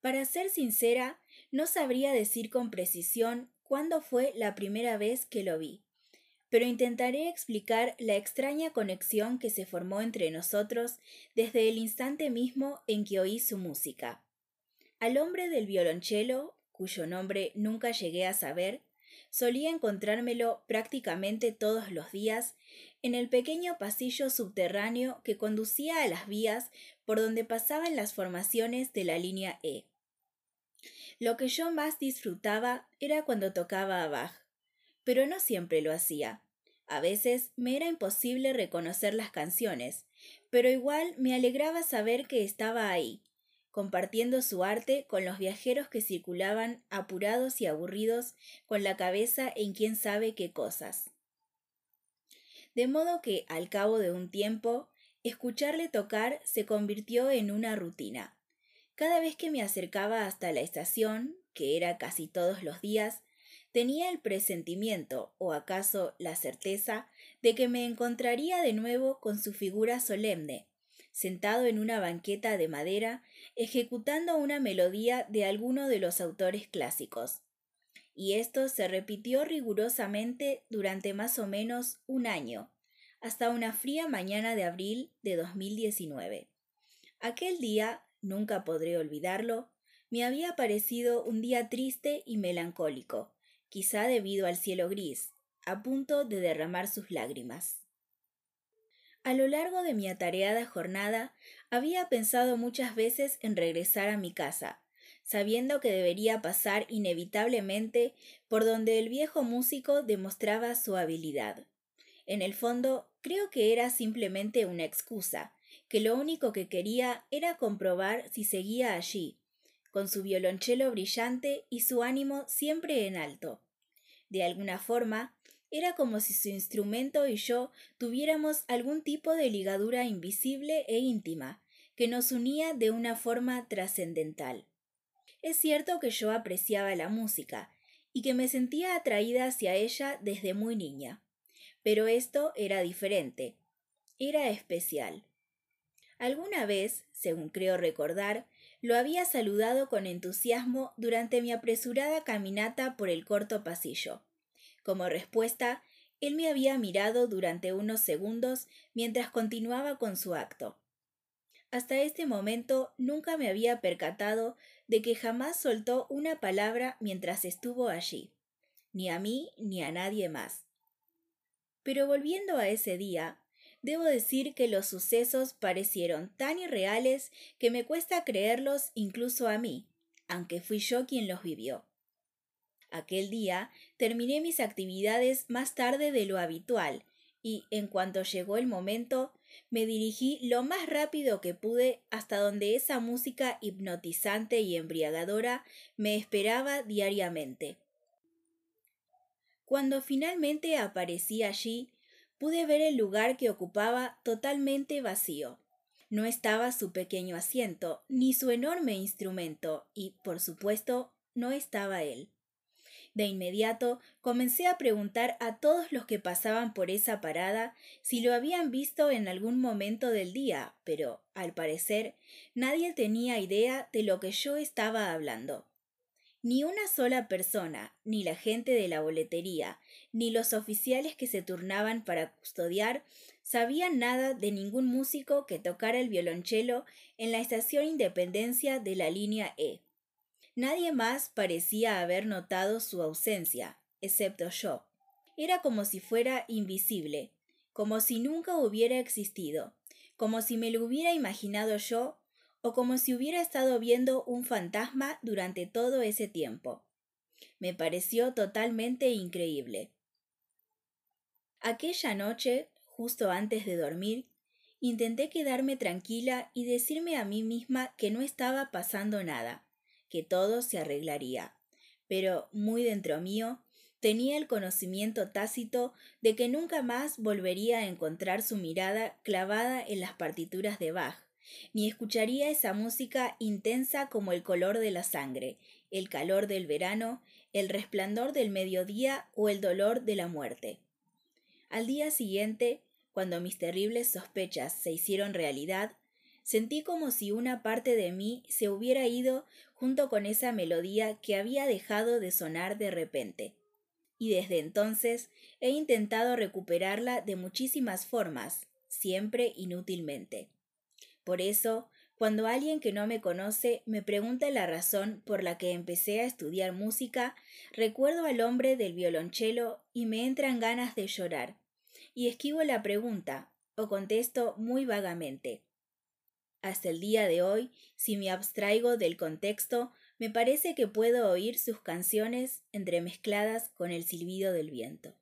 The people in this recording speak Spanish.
Para ser sincera, no sabría decir con precisión cuándo fue la primera vez que lo vi, pero intentaré explicar la extraña conexión que se formó entre nosotros desde el instante mismo en que oí su música. Al hombre del violonchelo, cuyo nombre nunca llegué a saber, solía encontrármelo prácticamente todos los días en el pequeño pasillo subterráneo que conducía a las vías por donde pasaban las formaciones de la línea E. Lo que yo más disfrutaba era cuando tocaba a Bach, pero no siempre lo hacía. A veces me era imposible reconocer las canciones, pero igual me alegraba saber que estaba ahí, compartiendo su arte con los viajeros que circulaban apurados y aburridos con la cabeza en quién sabe qué cosas. De modo que, al cabo de un tiempo, escucharle tocar se convirtió en una rutina. Cada vez que me acercaba hasta la estación, que era casi todos los días, tenía el presentimiento, o acaso la certeza, de que me encontraría de nuevo con su figura solemne, sentado en una banqueta de madera, ejecutando una melodía de alguno de los autores clásicos. Y esto se repitió rigurosamente durante más o menos un año, hasta una fría mañana de abril de 2019. Aquel día, nunca podré olvidarlo, me había parecido un día triste y melancólico, quizá debido al cielo gris, a punto de derramar sus lágrimas. A lo largo de mi atareada jornada había pensado muchas veces en regresar a mi casa, sabiendo que debería pasar inevitablemente por donde el viejo músico demostraba su habilidad. En el fondo, creo que era simplemente una excusa, que lo único que quería era comprobar si seguía allí, con su violonchelo brillante y su ánimo siempre en alto. De alguna forma, era como si su instrumento y yo tuviéramos algún tipo de ligadura invisible e íntima, que nos unía de una forma trascendental. Es cierto que yo apreciaba la música, y que me sentía atraída hacia ella desde muy niña. Pero esto era diferente, era especial. Alguna vez, según creo recordar, lo había saludado con entusiasmo durante mi apresurada caminata por el corto pasillo. Como respuesta, él me había mirado durante unos segundos mientras continuaba con su acto. Hasta este momento nunca me había percatado de que jamás soltó una palabra mientras estuvo allí, ni a mí ni a nadie más. Pero volviendo a ese día, debo decir que los sucesos parecieron tan irreales que me cuesta creerlos incluso a mí, aunque fui yo quien los vivió. Aquel día terminé mis actividades más tarde de lo habitual y, en cuanto llegó el momento, me dirigí lo más rápido que pude hasta donde esa música hipnotizante y embriagadora me esperaba diariamente. Cuando finalmente aparecí allí, pude ver el lugar que ocupaba totalmente vacío. No estaba su pequeño asiento, ni su enorme instrumento, y, por supuesto, no estaba él. De inmediato comencé a preguntar a todos los que pasaban por esa parada si lo habían visto en algún momento del día, pero, al parecer, nadie tenía idea de lo que yo estaba hablando. Ni una sola persona, ni la gente de la boletería, ni los oficiales que se turnaban para custodiar, sabían nada de ningún músico que tocara el violonchelo en la estación Independencia de la línea E. Nadie más parecía haber notado su ausencia, excepto yo. Era como si fuera invisible, como si nunca hubiera existido, como si me lo hubiera imaginado yo o como si hubiera estado viendo un fantasma durante todo ese tiempo. Me pareció totalmente increíble. Aquella noche, justo antes de dormir, intenté quedarme tranquila y decirme a mí misma que no estaba pasando nada, que todo se arreglaría. Pero, muy dentro mío, tenía el conocimiento tácito de que nunca más volvería a encontrar su mirada clavada en las partituras de Bach, ni escucharía esa música intensa como el color de la sangre, el calor del verano, el resplandor del mediodía o el dolor de la muerte. Al día siguiente, cuando mis terribles sospechas se hicieron realidad, Sentí como si una parte de mí se hubiera ido junto con esa melodía que había dejado de sonar de repente. Y desde entonces he intentado recuperarla de muchísimas formas, siempre inútilmente. Por eso, cuando alguien que no me conoce me pregunta la razón por la que empecé a estudiar música, recuerdo al hombre del violonchelo y me entran ganas de llorar, y esquivo la pregunta, o contesto muy vagamente. Hasta el día de hoy, si me abstraigo del contexto, me parece que puedo oír sus canciones entremezcladas con el silbido del viento.